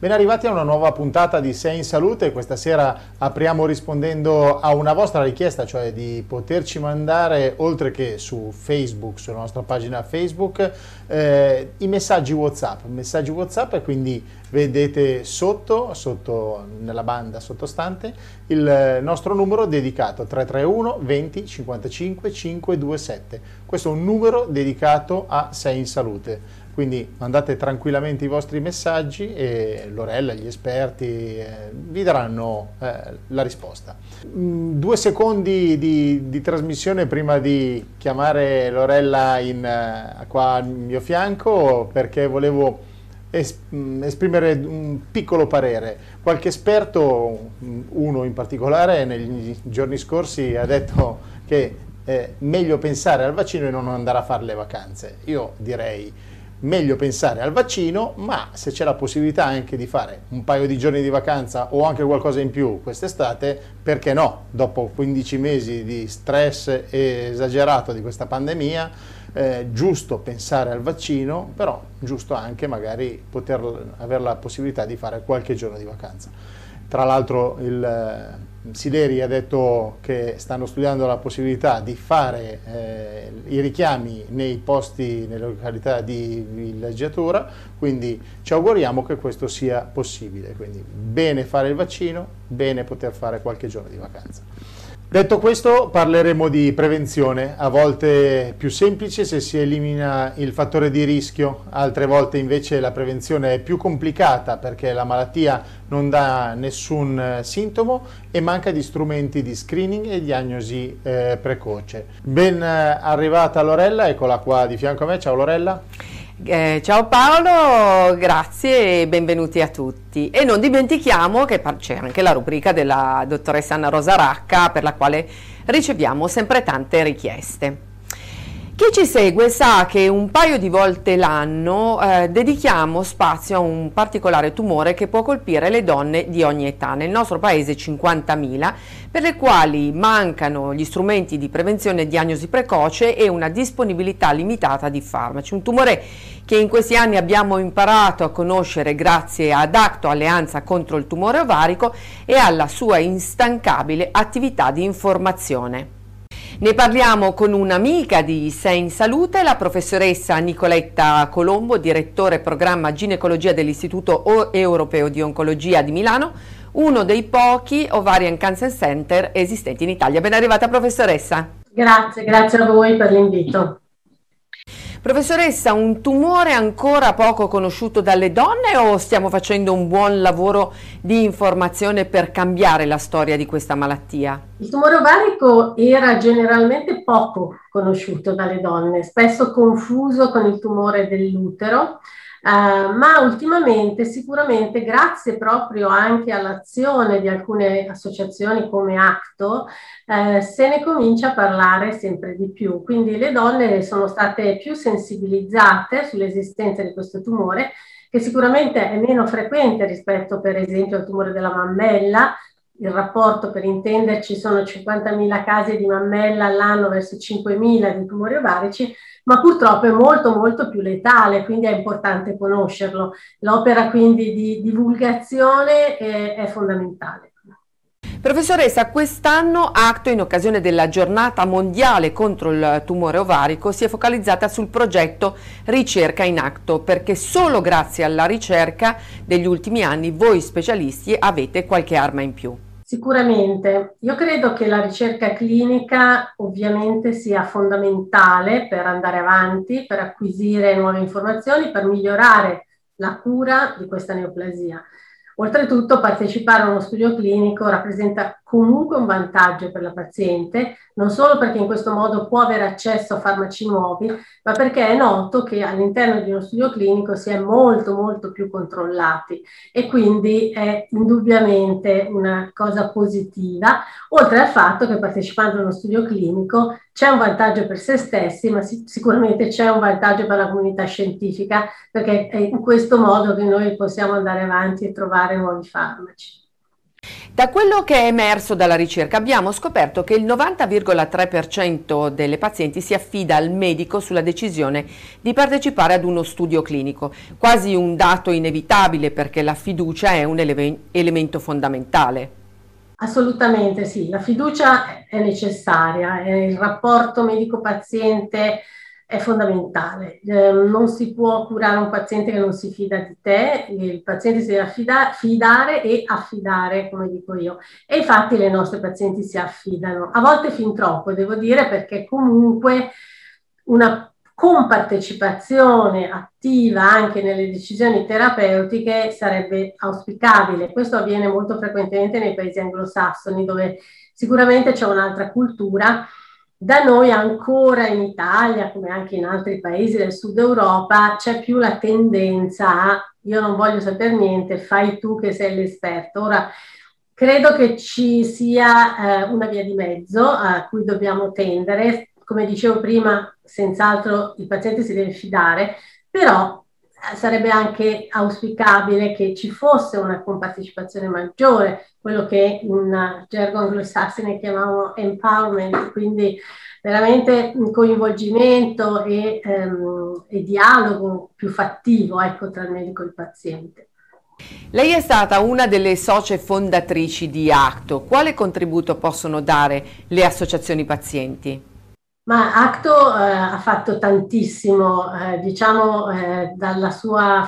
Ben arrivati a una nuova puntata di Sei in Salute. Questa sera apriamo rispondendo a una vostra richiesta, cioè di poterci mandare, oltre che su Facebook, sulla nostra pagina Facebook, eh, i messaggi WhatsApp. Messaggi WhatsApp e quindi vedete sotto, sotto, nella banda sottostante, il nostro numero dedicato 331 20 55 527. Questo è un numero dedicato a Sei in Salute quindi mandate tranquillamente i vostri messaggi e Lorella, gli esperti eh, vi daranno eh, la risposta. Mm, due secondi di, di, trasmissione prima di chiamare Lorella in, eh, qua al mio fianco perché volevo mm, esprimere un piccolo parere. Qualche esperto, mm, uno in particolare, negli giorni scorsi ha detto che è meglio pensare al vaccino e non andare a fare le vacanze. Io direi meglio pensare al vaccino, ma se c'è la possibilità anche di fare un paio di giorni di vacanza o anche qualcosa in più quest'estate, perché no? Dopo 15 mesi di stress esagerato di questa pandemia, eh, giusto pensare al vaccino, però giusto anche magari poter avere la possibilità di fare qualche giorno di vacanza. Tra l'altro il Sileri ha detto che stanno studiando la possibilità di fare eh, i richiami nei posti, nelle località di villeggiatura, quindi ci auguriamo che questo sia possibile. Quindi bene fare il vaccino, bene poter fare qualche giorno di vacanza. Detto questo parleremo di prevenzione, a volte più semplice se si elimina il fattore di rischio, altre volte invece la prevenzione è più complicata perché la malattia non dà nessun eh, sintomo e manca di strumenti di screening e diagnosi eh, precoce. Ben eh, arrivata Lorella, eccola qua di fianco a me, ciao Lorella. Eh, ciao Paolo, grazie e benvenuti a tutti. E non dimentichiamo che c'è anche la rubrica della dottoressa Anna Rosa Racca per la quale riceviamo sempre tante richieste. Chi ci segue sa che un paio di volte l'anno eh, dedichiamo spazio a un particolare tumore che può colpire le donne di ogni età, nel nostro paese 50.000, per le quali mancano gli strumenti di prevenzione e diagnosi precoce e una disponibilità limitata di farmaci. Un tumore che in questi anni abbiamo imparato a conoscere grazie ad Acto Alleanza contro il tumore ovarico e alla sua instancabile attività di informazione. Ne parliamo con un'amica di Sei in Salute, la professoressa Nicoletta Colombo, direttore programma ginecologia dell'Istituto Europeo di Oncologia di Milano, uno dei pochi ovarian cancer center esistenti in Italia. Ben arrivata professoressa. Grazie, grazie a voi per l'invito. Professoressa, un tumore ancora poco conosciuto dalle donne o stiamo facendo un buon lavoro di informazione per cambiare la storia di questa malattia? Il tumore ovarico era generalmente poco conosciuto dalle donne, spesso confuso con il tumore dell'utero Uh, ma ultimamente sicuramente grazie proprio anche all'azione di alcune associazioni come Acto uh, se ne comincia a parlare sempre di più. Quindi le donne sono state più sensibilizzate sull'esistenza di questo tumore che sicuramente è meno frequente rispetto per esempio al tumore della mammella. Il rapporto per intenderci sono 50.000 casi di mammella all'anno verso 5.000 di tumori ovarici, ma purtroppo è molto molto più letale, quindi è importante conoscerlo. L'opera quindi di divulgazione è, è fondamentale. Professoressa, quest'anno Acto, in occasione della giornata mondiale contro il tumore ovarico, si è focalizzata sul progetto Ricerca in Acto, perché solo grazie alla ricerca degli ultimi anni voi specialisti avete qualche arma in più. Sicuramente, io credo che la ricerca clinica ovviamente sia fondamentale per andare avanti, per acquisire nuove informazioni, per migliorare la cura di questa neoplasia. Oltretutto partecipare a uno studio clinico rappresenta comunque un vantaggio per la paziente, non solo perché in questo modo può avere accesso a farmaci nuovi, ma perché è noto che all'interno di uno studio clinico si è molto molto più controllati e quindi è indubbiamente una cosa positiva, oltre al fatto che partecipando a uno studio clinico c'è un vantaggio per se stessi, ma sicuramente c'è un vantaggio per la comunità scientifica, perché è in questo modo che noi possiamo andare avanti e trovare nuovi farmaci. Da quello che è emerso dalla ricerca abbiamo scoperto che il 90,3% delle pazienti si affida al medico sulla decisione di partecipare ad uno studio clinico, quasi un dato inevitabile perché la fiducia è un ele elemento fondamentale. Assolutamente sì, la fiducia è necessaria, il rapporto medico-paziente è fondamentale. Eh, non si può curare un paziente che non si fida di te, il paziente si deve affida- fidare e affidare, come dico io. E infatti le nostre pazienti si affidano, a volte fin troppo, devo dire, perché comunque una compartecipazione attiva anche nelle decisioni terapeutiche sarebbe auspicabile. Questo avviene molto frequentemente nei paesi anglosassoni, dove sicuramente c'è un'altra cultura da noi ancora in Italia, come anche in altri paesi del sud Europa, c'è più la tendenza a io non voglio sapere niente, fai tu che sei l'esperto. Ora, credo che ci sia eh, una via di mezzo a cui dobbiamo tendere. Come dicevo prima, senz'altro il paziente si deve fidare, però sarebbe anche auspicabile che ci fosse una compartecipazione maggiore, quello che in gergo anglosassone chiamavano empowerment, quindi veramente un coinvolgimento e, um, e dialogo più fattivo ecco, tra il medico e il paziente. Lei è stata una delle socie fondatrici di Acto. Quale contributo possono dare le associazioni pazienti? Ma Acto eh, ha fatto tantissimo, eh, diciamo eh,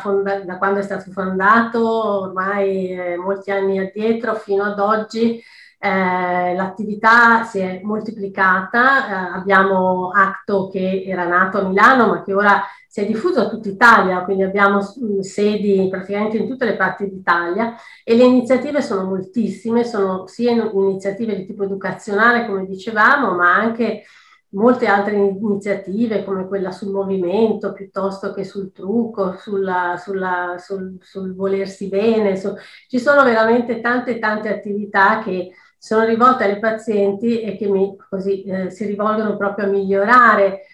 fonda- da quando è stato fondato, ormai eh, molti anni addietro fino ad oggi, eh, l'attività si è moltiplicata. Eh, abbiamo Acto che era nato a Milano, ma che ora si è diffuso a tutta Italia, quindi abbiamo mm, sedi praticamente in tutte le parti d'Italia e le iniziative sono moltissime, sono sia iniziative di tipo educazionale, come dicevamo, ma anche molte altre iniziative come quella sul movimento piuttosto che sul trucco, sulla, sulla, sul, sul, volersi bene. Su, ci sono veramente tante tante attività che sono rivolte ai pazienti e che mi, così, eh, si rivolgono proprio a migliorare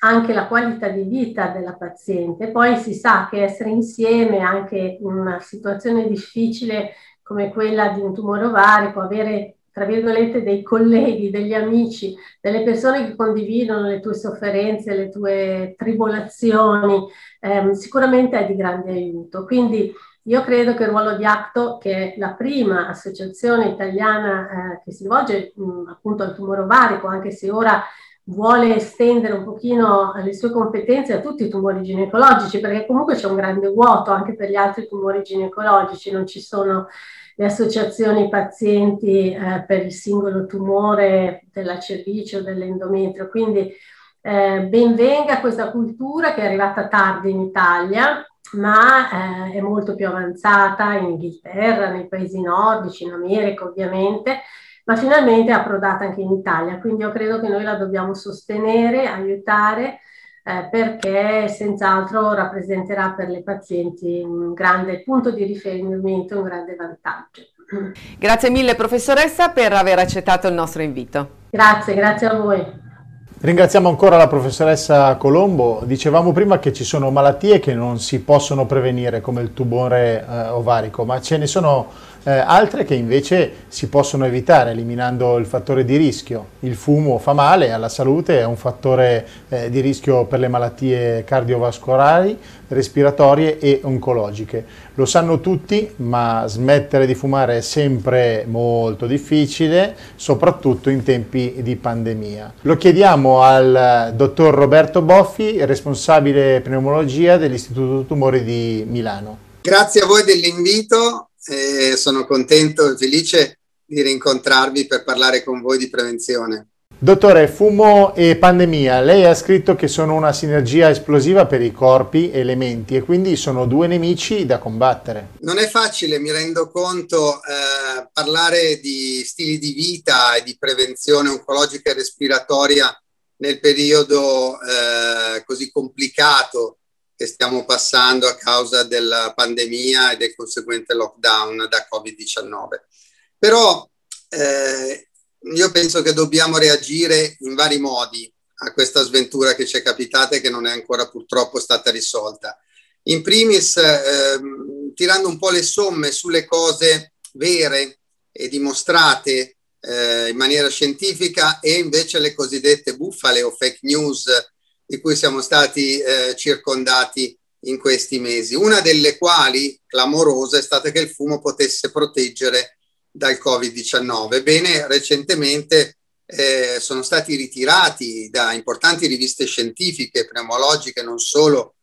anche la qualità di vita della paziente. Poi si sa che essere insieme anche in una situazione difficile come quella di un tumore ovarico, avere tra virgolette, dei colleghi, degli amici, delle persone che condividono le tue sofferenze, le tue tribolazioni, ehm, sicuramente è di grande aiuto. Quindi io credo che il ruolo di Acto, che è la prima associazione italiana eh, che si rivolge mh, appunto al tumore ovarico, anche se ora vuole estendere un pochino le sue competenze a tutti i tumori ginecologici, perché comunque c'è un grande vuoto anche per gli altri tumori ginecologici, non ci sono le associazioni pazienti eh, per il singolo tumore della cervice o dell'endometrio. Quindi eh, benvenga questa cultura che è arrivata tardi in Italia, ma eh, è molto più avanzata in Inghilterra, nei paesi nordici, in America ovviamente, ma finalmente è approdata anche in Italia. Quindi io credo che noi la dobbiamo sostenere, aiutare eh, perché senz'altro rappresenterà per le pazienti un grande punto di riferimento, un grande vantaggio. Grazie mille professoressa per aver accettato il nostro invito. Grazie, grazie a voi. Ringraziamo ancora la professoressa Colombo. Dicevamo prima che ci sono malattie che non si possono prevenire come il tumore eh, ovarico, ma ce ne sono eh, altre che invece si possono evitare eliminando il fattore di rischio. Il fumo fa male alla salute, è un fattore eh, di rischio per le malattie cardiovascolari, respiratorie e oncologiche. Lo sanno tutti, ma smettere di fumare è sempre molto difficile, soprattutto in tempi di pandemia. Lo chiediamo al dottor Roberto Boffi, responsabile pneumologia dell'Istituto Tumori di Milano. Grazie a voi dell'invito e sono contento e felice di rincontrarvi per parlare con voi di prevenzione. Dottore, fumo e pandemia, lei ha scritto che sono una sinergia esplosiva per i corpi e elementi e quindi sono due nemici da combattere. Non è facile, mi rendo conto, eh, parlare di stili di vita e di prevenzione oncologica e respiratoria nel periodo eh, così complicato che stiamo passando a causa della pandemia e del conseguente lockdown da Covid-19. Però eh, io penso che dobbiamo reagire in vari modi a questa sventura che ci è capitata e che non è ancora purtroppo stata risolta. In primis, eh, tirando un po' le somme sulle cose vere e dimostrate eh, in maniera scientifica e invece le cosiddette bufale o fake news di cui siamo stati eh, circondati in questi mesi. Una delle quali, clamorosa, è stata che il fumo potesse proteggere dal Covid-19. Bene, recentemente eh, sono stati ritirati da importanti riviste scientifiche, pneumologiche, non solo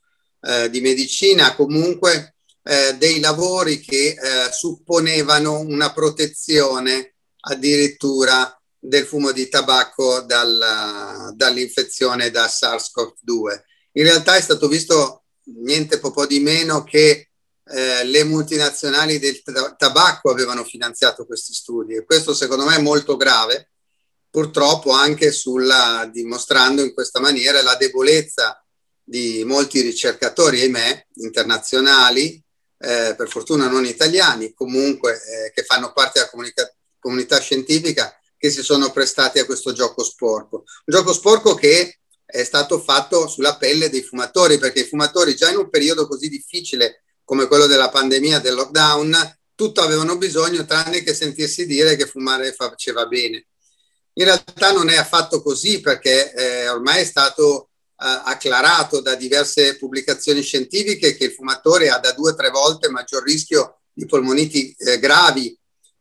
eh, di medicina, comunque eh, dei lavori che eh, supponevano una protezione addirittura del fumo di tabacco dal, dall'infezione da SARS-CoV-2. In realtà è stato visto niente po' di meno che eh, le multinazionali del tabacco avevano finanziato questi studi e questo secondo me è molto grave, purtroppo anche sulla, dimostrando in questa maniera la debolezza di molti ricercatori, ahimè, internazionali, eh, per fortuna non italiani, comunque eh, che fanno parte della comunica- comunità scientifica che si sono prestati a questo gioco sporco. Un gioco sporco che è stato fatto sulla pelle dei fumatori, perché i fumatori già in un periodo così difficile come quello della pandemia, del lockdown, tutto avevano bisogno tranne che sentirsi dire che fumare faceva bene. In realtà non è affatto così perché eh, ormai è stato eh, acclarato da diverse pubblicazioni scientifiche che il fumatore ha da due o tre volte maggior rischio di polmoniti eh, gravi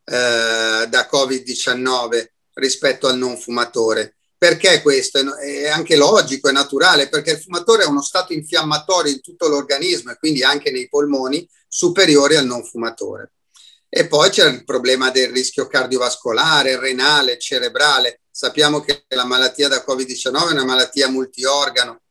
eh, da Covid-19 rispetto al non fumatore. Perché questo? È anche logico, è naturale, perché il fumatore ha uno stato infiammatorio in tutto l'organismo e quindi anche nei polmoni superiore al non fumatore. E poi c'è il problema del rischio cardiovascolare, renale, cerebrale. Sappiamo che la malattia da Covid-19 è una malattia multiorgano,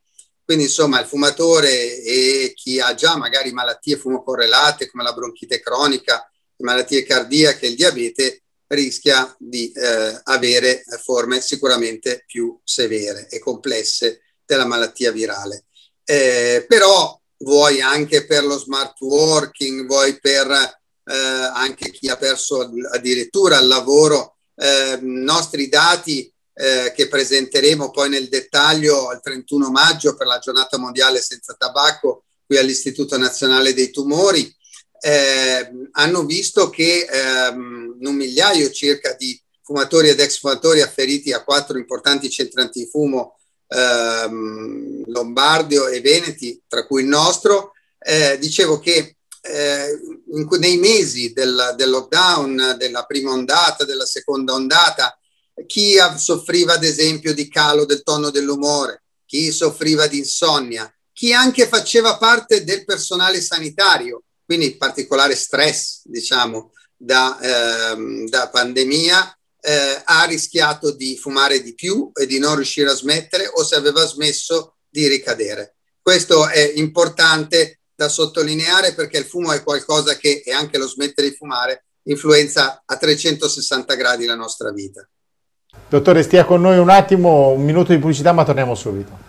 quindi insomma il fumatore e chi ha già magari malattie fumocorrelate come la bronchite cronica, malattie cardiache e il diabete rischia di eh, avere forme sicuramente più severe e complesse della malattia virale. Eh, però vuoi anche per lo smart working, vuoi per eh, anche chi ha perso addirittura il lavoro, eh, nostri dati eh, che presenteremo poi nel dettaglio il 31 maggio per la giornata mondiale senza tabacco qui all'Istituto Nazionale dei Tumori, eh, hanno visto che ehm, un migliaio circa di fumatori ed ex fumatori afferiti a quattro importanti centri antifumo ehm, lombardio e veneti, tra cui il nostro, eh, dicevo che eh, in, nei mesi del, del, lockdown, della prima ondata, della seconda ondata, chi soffriva ad esempio di calo del tono dell'umore, chi soffriva di insonnia, chi anche faceva parte del personale sanitario, quindi particolare stress, diciamo, da, ehm, da pandemia, eh, ha rischiato di fumare di più e di non riuscire a smettere o se aveva smesso di ricadere. Questo è importante da sottolineare perché il fumo è qualcosa che, e anche lo smettere di fumare, influenza a 360 gradi la nostra vita. Dottore, stia con noi un attimo, un minuto di pubblicità, ma torniamo subito.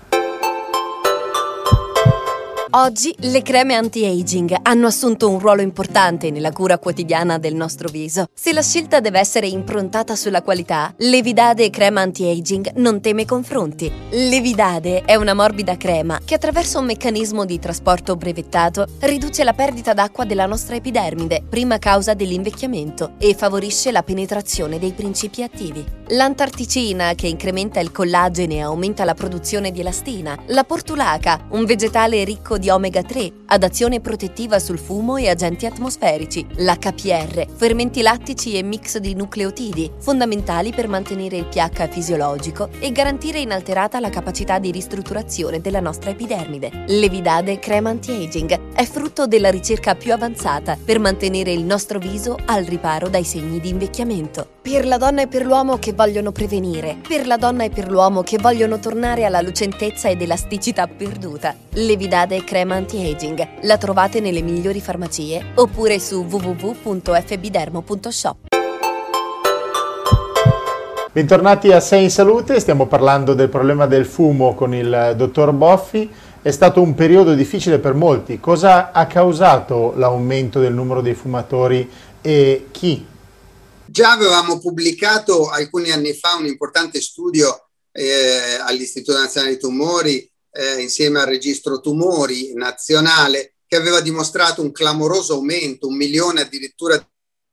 Oggi le creme anti-aging hanno assunto un ruolo importante nella cura quotidiana del nostro viso. Se la scelta deve essere improntata sulla qualità, Levidade crema anti-aging non teme confronti. Levidade è una morbida crema che attraverso un meccanismo di trasporto brevettato riduce la perdita d'acqua della nostra epidermide, prima causa dell'invecchiamento, e favorisce la penetrazione dei principi attivi. L'antarticina, che incrementa il collagene e aumenta la produzione di elastina. La portulaca, un vegetale ricco di omega 3 ad azione protettiva sul fumo e agenti atmosferici, l'HPR, fermenti lattici e mix di nucleotidi, fondamentali per mantenere il pH fisiologico e garantire inalterata la capacità di ristrutturazione della nostra epidermide. Levidade Crema Anti-Aging è frutto della ricerca più avanzata per mantenere il nostro viso al riparo dai segni di invecchiamento. Per la donna e per l'uomo che vogliono prevenire, per la donna e per l'uomo che vogliono tornare alla lucentezza ed elasticità perduta. Levidade Crema Anti-Aging la trovate nelle migliori farmacie oppure su www.fbidermo.shop. Bentornati a Sei in Salute, stiamo parlando del problema del fumo con il dottor Boffi. È stato un periodo difficile per molti. Cosa ha causato l'aumento del numero dei fumatori e chi? Già avevamo pubblicato alcuni anni fa un importante studio eh, all'Istituto Nazionale di Tumori eh, insieme al registro tumori nazionale che aveva dimostrato un clamoroso aumento, un milione addirittura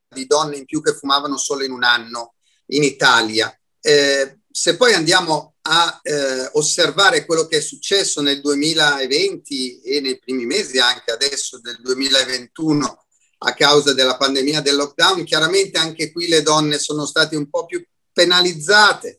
di donne in più che fumavano solo in un anno in Italia. Eh, se poi andiamo a eh, osservare quello che è successo nel 2020 e nei primi mesi anche adesso del 2021 a causa della pandemia del lockdown, chiaramente anche qui le donne sono state un po' più penalizzate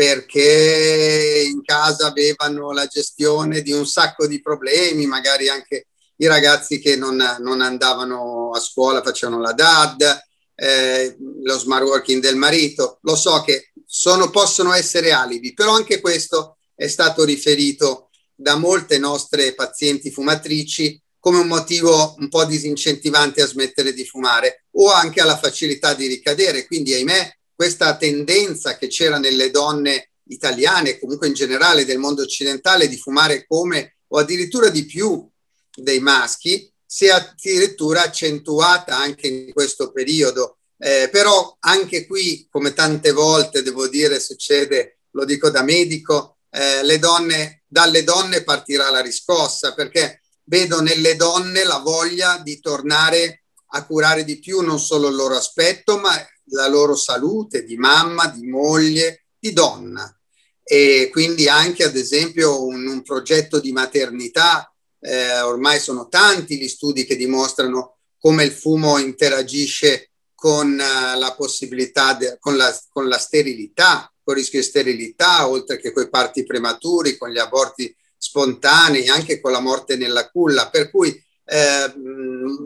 perché in casa avevano la gestione di un sacco di problemi, magari anche i ragazzi che non, non andavano a scuola facevano la DAD, eh, lo smart working del marito. Lo so che sono, possono essere alibi, però anche questo è stato riferito da molte nostre pazienti fumatrici come un motivo un po' disincentivante a smettere di fumare o anche alla facilità di ricadere. Quindi, ahimè, questa tendenza che c'era nelle donne italiane, comunque in generale del mondo occidentale, di fumare come o addirittura di più dei maschi, si è addirittura accentuata anche in questo periodo. Eh, però anche qui, come tante volte devo dire, succede, lo dico da medico, eh, le donne, dalle donne partirà la riscossa perché vedo nelle donne la voglia di tornare a curare di più non solo il loro aspetto, ma la loro salute di mamma, di moglie, di donna. E quindi anche, ad esempio, un, un progetto di maternità, eh, ormai sono tanti gli studi che dimostrano come il fumo interagisce con uh, la possibilità, de, con, la, con la sterilità, con il rischio di sterilità, oltre che con i parti prematuri, con gli aborti spontanei, anche con la morte nella culla, per cui eh,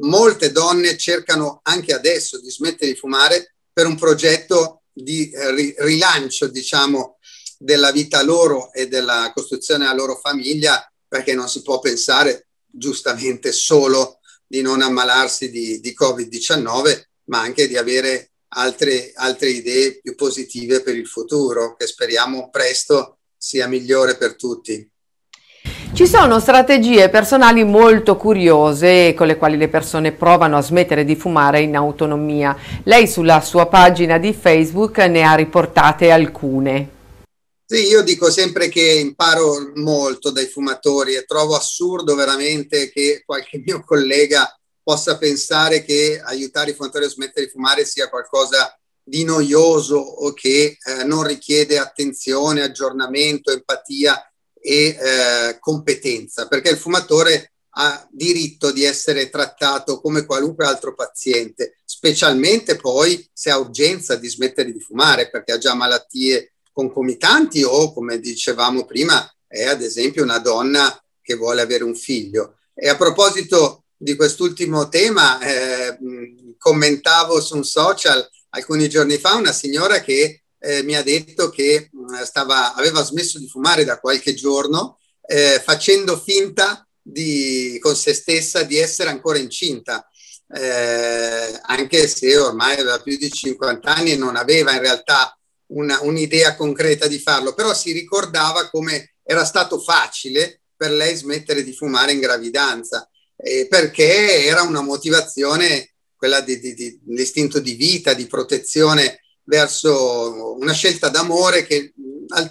molte donne cercano anche adesso di smettere di fumare per un progetto di eh, rilancio, diciamo, della vita loro e della costruzione della loro famiglia, perché non si può pensare giustamente solo di non ammalarsi di, di Covid-19, ma anche di avere altre, altre idee più positive per il futuro, che speriamo presto sia migliore per tutti. Ci sono strategie personali molto curiose con le quali le persone provano a smettere di fumare in autonomia. Lei sulla sua pagina di Facebook ne ha riportate alcune. Sì, io dico sempre che imparo molto dai fumatori e trovo assurdo veramente che qualche mio collega possa pensare che aiutare i fumatori a smettere di fumare sia qualcosa di noioso o che eh, non richiede attenzione, aggiornamento, empatia e eh, competenza, perché il fumatore ha diritto di essere trattato come qualunque altro paziente, specialmente poi se ha urgenza di smettere di fumare perché ha già malattie concomitanti o, come dicevamo prima, è ad esempio una donna che vuole avere un figlio. E a proposito di quest'ultimo tema, eh, commentavo su un social alcuni giorni fa una signora che eh, mi ha detto che mm, stava, aveva smesso di fumare da qualche giorno eh, facendo finta di, con se stessa di essere ancora incinta, eh, anche se ormai aveva più di 50 anni e non aveva in realtà una, un'idea concreta di farlo, però si ricordava come era stato facile per lei smettere di fumare in gravidanza, eh, perché era una motivazione, quella di, di, di, dell'istinto di vita, di protezione verso una scelta d'amore che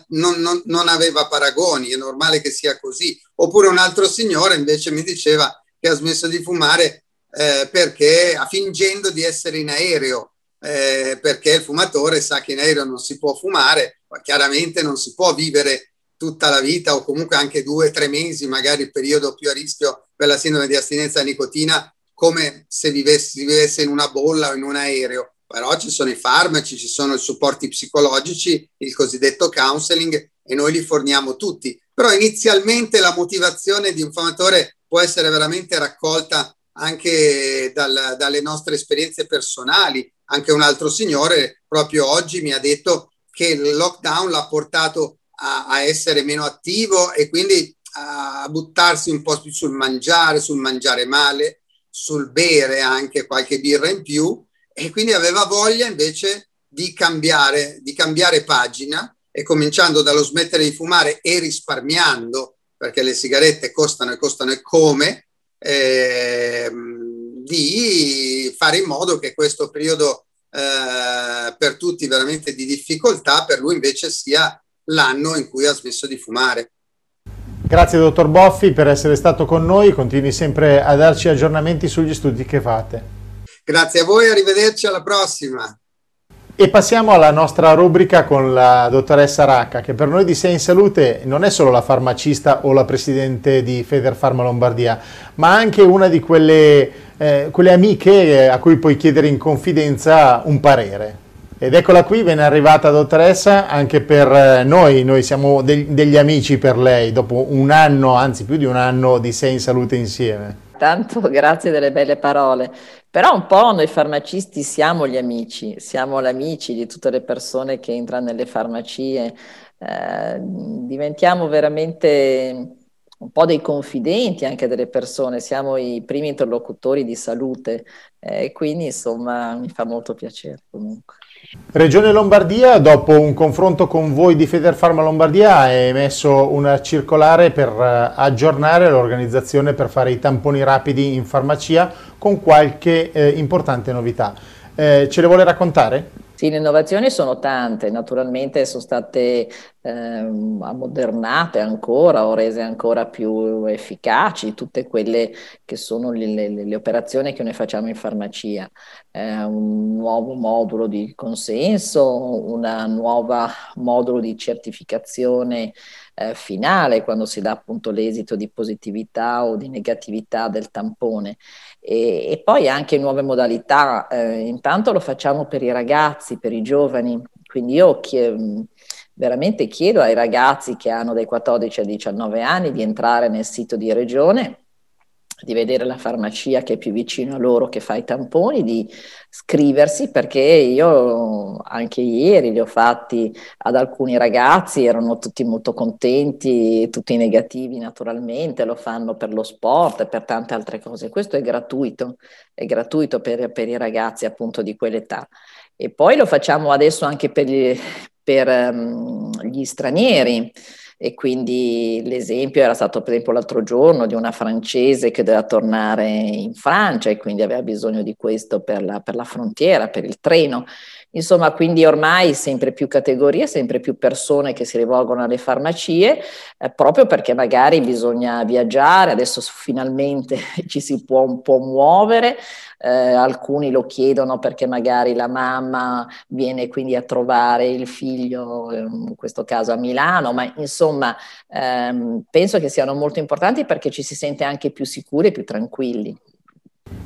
non, non, non, aveva paragoni, è normale che sia così. Oppure un altro signore invece mi diceva che ha smesso di fumare eh, perché fingendo di essere in aereo, eh, perché il fumatore sa che in aereo non si può fumare, ma chiaramente non si può vivere tutta la vita o comunque anche due o tre mesi, magari il periodo più a rischio per la sindrome di astinenza da nicotina come se vivesse, vivesse in una bolla o in un aereo, però ci sono i farmaci, ci sono i supporti psicologici, il cosiddetto counseling e noi li forniamo tutti. Però inizialmente la motivazione di un fumatore può essere veramente raccolta anche dal, dalle nostre esperienze personali. Anche un altro signore proprio oggi mi ha detto che il lockdown l'ha portato a, a essere meno attivo e quindi a buttarsi un po' più sul mangiare, sul mangiare male, sul bere anche qualche birra in più e quindi aveva voglia invece di cambiare, di cambiare pagina e cominciando dallo smettere di fumare e risparmiando, perché le sigarette costano e costano e come, eh, di fare in modo che questo periodo eh, per tutti veramente di difficoltà, per lui invece sia l'anno in cui ha smesso di fumare. Grazie dottor Boffi per essere stato con noi, continui sempre a darci aggiornamenti sugli studi che fate. Grazie a voi, arrivederci alla prossima. E passiamo alla nostra rubrica con la dottoressa Racca, che per noi di Sei in Salute non è solo la farmacista o la presidente di Federfarma Lombardia, ma anche una di quelle, eh, quelle amiche a cui puoi chiedere in confidenza un parere. Ed eccola qui, ben arrivata dottoressa, anche per eh, noi, noi siamo deg- degli amici per lei, dopo un anno, anzi più di un anno di Sei in Salute insieme. Tanto grazie delle belle parole, però un po' noi farmacisti siamo gli amici, siamo gli amici di tutte le persone che entrano nelle farmacie, eh, diventiamo veramente un po' dei confidenti anche delle persone, siamo i primi interlocutori di salute e eh, quindi insomma mi fa molto piacere comunque. Regione Lombardia, dopo un confronto con voi di Federfarma Lombardia, ha emesso una circolare per eh, aggiornare l'organizzazione per fare i tamponi rapidi in farmacia con qualche eh, importante novità. Eh, ce le vuole raccontare? Sì, le innovazioni sono tante, naturalmente sono state eh, ammodernate ancora o rese ancora più efficaci tutte quelle che sono le, le, le operazioni che noi facciamo in farmacia. Eh, un nuovo modulo di consenso, un nuovo modulo di certificazione eh, finale quando si dà appunto l'esito di positività o di negatività del tampone e, e poi anche nuove modalità. Eh, intanto lo facciamo per i ragazzi, per i giovani, quindi io chiedo veramente chiedo ai ragazzi che hanno dai 14 ai 19 anni di entrare nel sito di regione di vedere la farmacia che è più vicino a loro che fa i tamponi, di scriversi perché io anche ieri li ho fatti ad alcuni ragazzi, erano tutti molto contenti, tutti negativi naturalmente, lo fanno per lo sport e per tante altre cose. Questo è gratuito, è gratuito per, per i ragazzi appunto di quell'età. E poi lo facciamo adesso anche per gli, per, um, gli stranieri e quindi l'esempio era stato per esempio l'altro giorno di una francese che doveva tornare in Francia e quindi aveva bisogno di questo per la, per la frontiera, per il treno. Insomma, quindi ormai sempre più categorie, sempre più persone che si rivolgono alle farmacie, eh, proprio perché magari bisogna viaggiare, adesso finalmente ci si può un po' muovere, eh, alcuni lo chiedono perché magari la mamma viene quindi a trovare il figlio, in questo caso a Milano, ma insomma ehm, penso che siano molto importanti perché ci si sente anche più sicuri e più tranquilli.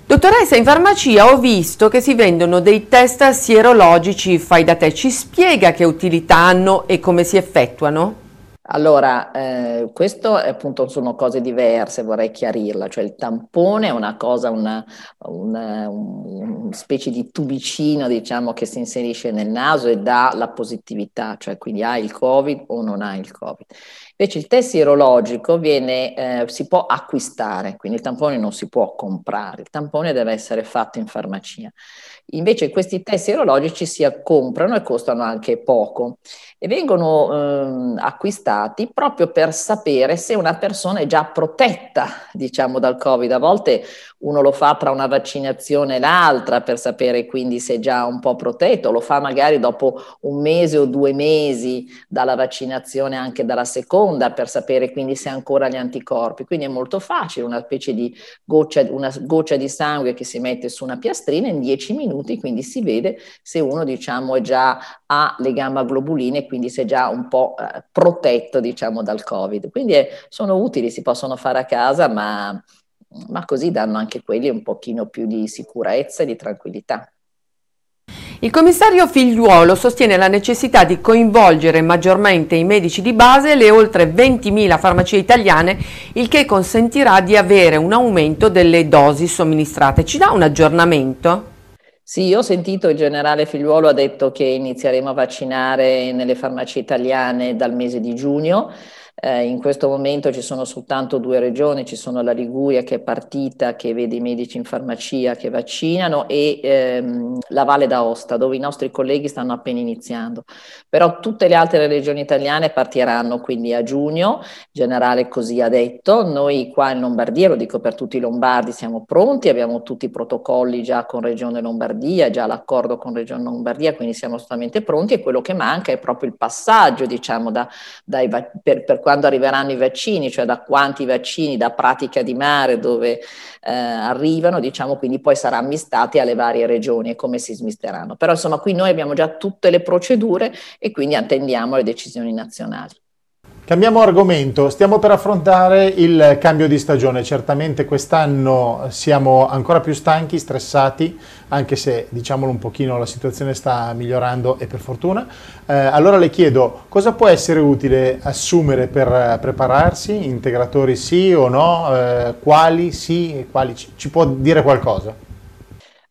Dottoressa, in farmacia ho visto che si vendono dei test sierologici fai da te. Ci spiega che utilità hanno e come si effettuano? Allora, eh, questo appunto sono cose diverse, vorrei chiarirla, cioè il tampone è una cosa, una, una, una, specie di tubicino diciamo che si inserisce nel naso e dà la positività, cioè quindi ha il Covid o non ha il Covid. Invece il test sierologico viene, eh, si può acquistare, quindi il tampone non si può comprare, il tampone deve essere fatto in farmacia. Invece questi test sierologici si comprano e costano anche poco e vengono eh, acquistati proprio per sapere se una persona è già protetta, diciamo, dal Covid. A volte uno lo fa tra una vaccinazione e l'altra per sapere quindi se è già un po' protetto, lo fa magari dopo un mese o due mesi dalla vaccinazione anche dalla seconda per sapere quindi se ha ancora gli anticorpi. Quindi è molto facile, una specie di goccia, una goccia di sangue che si mette su una piastrina in 10 minuti minuti, quindi si vede se uno diciamo già ha le gamma globuline, quindi se è già un po' eh, protetto diciamo dal Covid. Quindi è, sono utili, si possono fare a casa, ma ma così danno anche quelli un pochino più di sicurezza e di tranquillità. Il commissario Figliuolo sostiene la necessità di coinvolgere maggiormente i medici di base e le oltre 20.000 farmacie italiane, il che consentirà di avere un aumento delle dosi somministrate. Ci dà un aggiornamento? Sì, io ho sentito il generale Figliuolo ha detto che inizieremo a vaccinare nelle farmacie italiane dal mese di giugno. Eh, in questo momento ci sono soltanto due regioni, ci sono la Liguria che è partita, che vede i medici in farmacia che vaccinano e ehm, la Valle d'Aosta dove i nostri colleghi stanno appena iniziando. Però tutte le altre regioni italiane partiranno quindi a giugno, il generale così ha detto, noi qua in Lombardia, lo dico per tutti i lombardi, siamo pronti, abbiamo tutti i protocolli già con Regione Lombardia, già l'accordo con Regione Lombardia, quindi siamo assolutamente pronti e quello che manca è proprio il passaggio diciamo da, dai, per, per quando arriveranno i vaccini, cioè da quanti vaccini da pratica di mare dove eh, arrivano, diciamo, quindi poi saranno ammistati alle varie regioni e come si smisteranno. Però insomma qui noi abbiamo già tutte le procedure e quindi attendiamo le decisioni nazionali. Cambiamo argomento, stiamo per affrontare il cambio di stagione, certamente quest'anno siamo ancora più stanchi, stressati, anche se diciamolo un pochino la situazione sta migliorando e per fortuna. Eh, allora le chiedo cosa può essere utile assumere per prepararsi, integratori sì o no, eh, quali sì, quali ci, ci può dire qualcosa?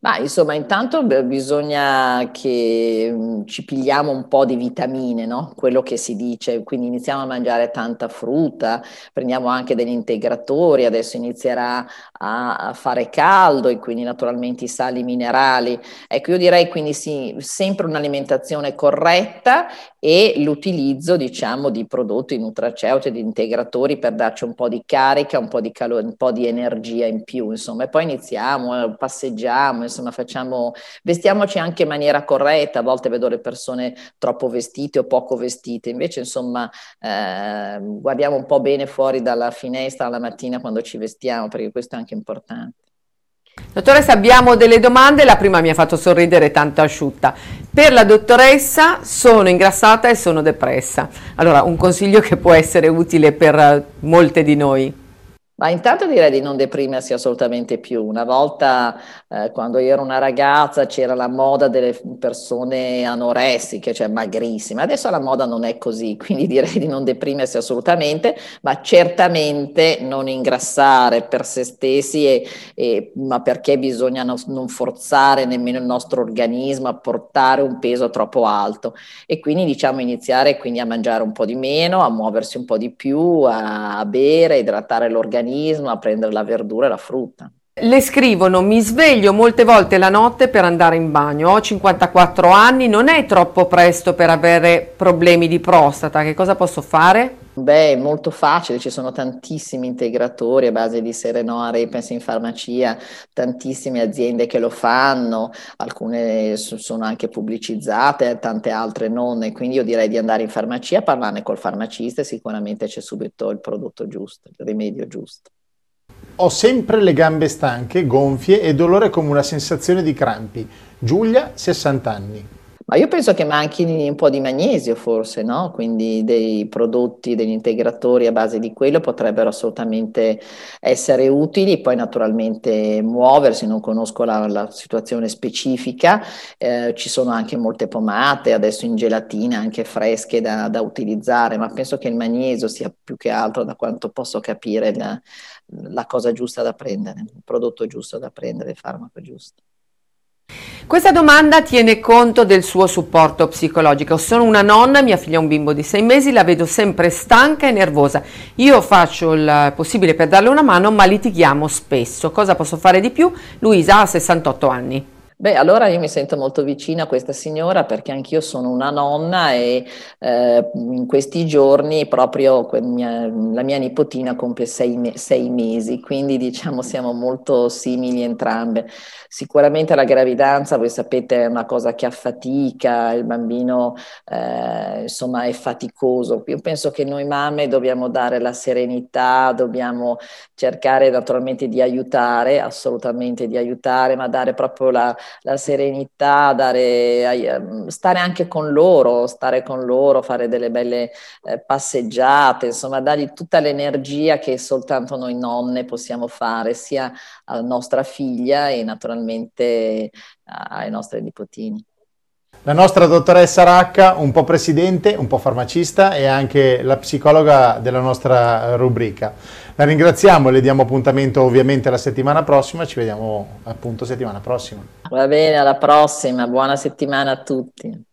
Ma insomma, intanto bisogna che mm, ci pigliamo un po' di vitamine, no? Quello che si dice, quindi iniziamo a mangiare tanta frutta, prendiamo anche degli integratori, adesso inizierà a, fare caldo e quindi naturalmente i sali minerali. Ecco, io direi quindi sì, sempre un'alimentazione corretta e l'utilizzo, diciamo, di prodotti nutraceutici, di integratori per darci un po' di carica, un po' di, calo- un po' di energia in più, insomma, e poi iniziamo, eh, passeggiamo, insomma, facciamo, vestiamoci anche in maniera corretta, a volte vedo le persone troppo vestite o poco vestite, invece, insomma, eh, guardiamo un po' bene fuori dalla finestra la mattina quando ci vestiamo, perché questo è anche importante. Dottoressa, abbiamo delle domande. La prima mi ha fatto sorridere tanto asciutta. Per la dottoressa sono ingrassata e sono depressa. Allora, un consiglio che può essere utile per molte di noi. Ma intanto direi di non deprimersi assolutamente più. Una volta, eh, quando io ero una ragazza, c'era la moda delle persone anoressiche, cioè magrissime. Adesso la moda non è così, quindi direi di non deprimersi assolutamente, ma certamente non ingrassare per se stessi, e, e, ma perché bisogna no, non forzare nemmeno il nostro organismo a portare un peso troppo alto. E quindi diciamo iniziare quindi a mangiare un po' di meno, a muoversi un po' di più, a, a bere, idratare l'organismo l'organismo a prendere la verdura e la frutta. Le scrivono, mi sveglio molte volte la notte per andare in bagno, ho 54 anni, non è troppo presto per avere problemi di prostata, che cosa posso fare? Beh, è molto facile, ci sono tantissimi integratori a base di Serenor, Repens in farmacia, tantissime aziende che lo fanno, alcune sono anche pubblicizzate, tante altre non, e quindi io direi di andare in farmacia, parlarne col farmacista e sicuramente c'è subito il prodotto giusto, il rimedio giusto. Ho sempre le gambe stanche, gonfie e dolore come una sensazione di crampi. Giulia, 60 anni. Ma io penso che manchi un po' di magnesio forse, no? Quindi dei prodotti, degli integratori a base di quello potrebbero assolutamente essere utili, poi naturalmente muoversi, non conosco la, la situazione specifica, eh, ci sono anche molte pomate, adesso in gelatina anche fresche da, da, utilizzare, ma penso che il magnesio sia più che altro, da quanto posso capire, la, la cosa giusta da prendere, il prodotto giusto da prendere, il farmaco giusto. Questa domanda tiene conto del suo supporto psicologico. Sono una nonna, mia figlia ha un bimbo di sei mesi, la vedo sempre stanca e nervosa. Io faccio il possibile per darle una mano, ma litighiamo spesso. Cosa posso fare di più? Luisa ha 68 anni. Beh, allora io mi sento molto vicina a questa signora perché anch'io sono una nonna e eh, in questi giorni proprio mia, la mia nipotina compie sei, me- sei, mesi, quindi diciamo siamo molto simili entrambe. Sicuramente la gravidanza, voi sapete, è una cosa che affatica, il bambino eh, insomma è faticoso. Io penso che noi mamme dobbiamo dare la serenità, dobbiamo cercare naturalmente di aiutare, assolutamente di aiutare, ma dare proprio la la serenità, dare, ehm, stare anche con loro, stare con loro, fare delle belle eh, passeggiate, insomma, dargli tutta l'energia che soltanto noi nonne possiamo fare, sia a nostra figlia e naturalmente ai nostri nipotini. La nostra dottoressa Racca, un po' presidente, un po' farmacista e anche la psicologa della nostra rubrica. La ringraziamo e le diamo appuntamento ovviamente la settimana prossima, ci vediamo appunto settimana prossima. Va bene, alla prossima, buona settimana a tutti.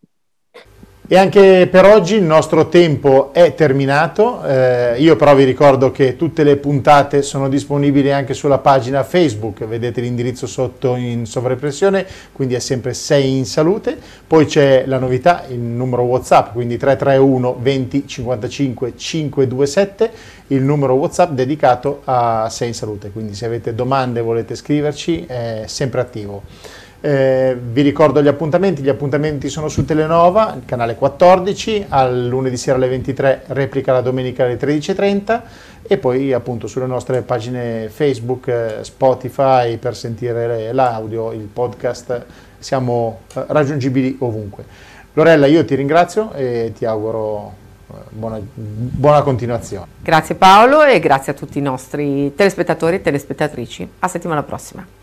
E anche per oggi il nostro tempo è terminato, eh, io però vi ricordo che tutte le puntate sono disponibili anche sulla pagina Facebook, vedete l'indirizzo sotto in sovraimpressione, quindi è sempre 6 in salute, poi c'è la novità, il numero Whatsapp, quindi 331 20 55 527, il numero Whatsapp dedicato a 6 in salute, quindi se avete domande volete scriverci è sempre attivo. Eh, vi ricordo gli appuntamenti, gli appuntamenti sono su Telenova, canale 14, al lunedì sera alle 23, replica la domenica alle 13.30 e poi appunto sulle nostre pagine Facebook, eh, Spotify per sentire l'audio, il podcast, siamo eh, raggiungibili ovunque. Lorella, io ti ringrazio e ti auguro eh, buona, buona continuazione. Grazie Paolo e grazie a tutti i nostri telespettatori e telespettatrici. A settimana prossima.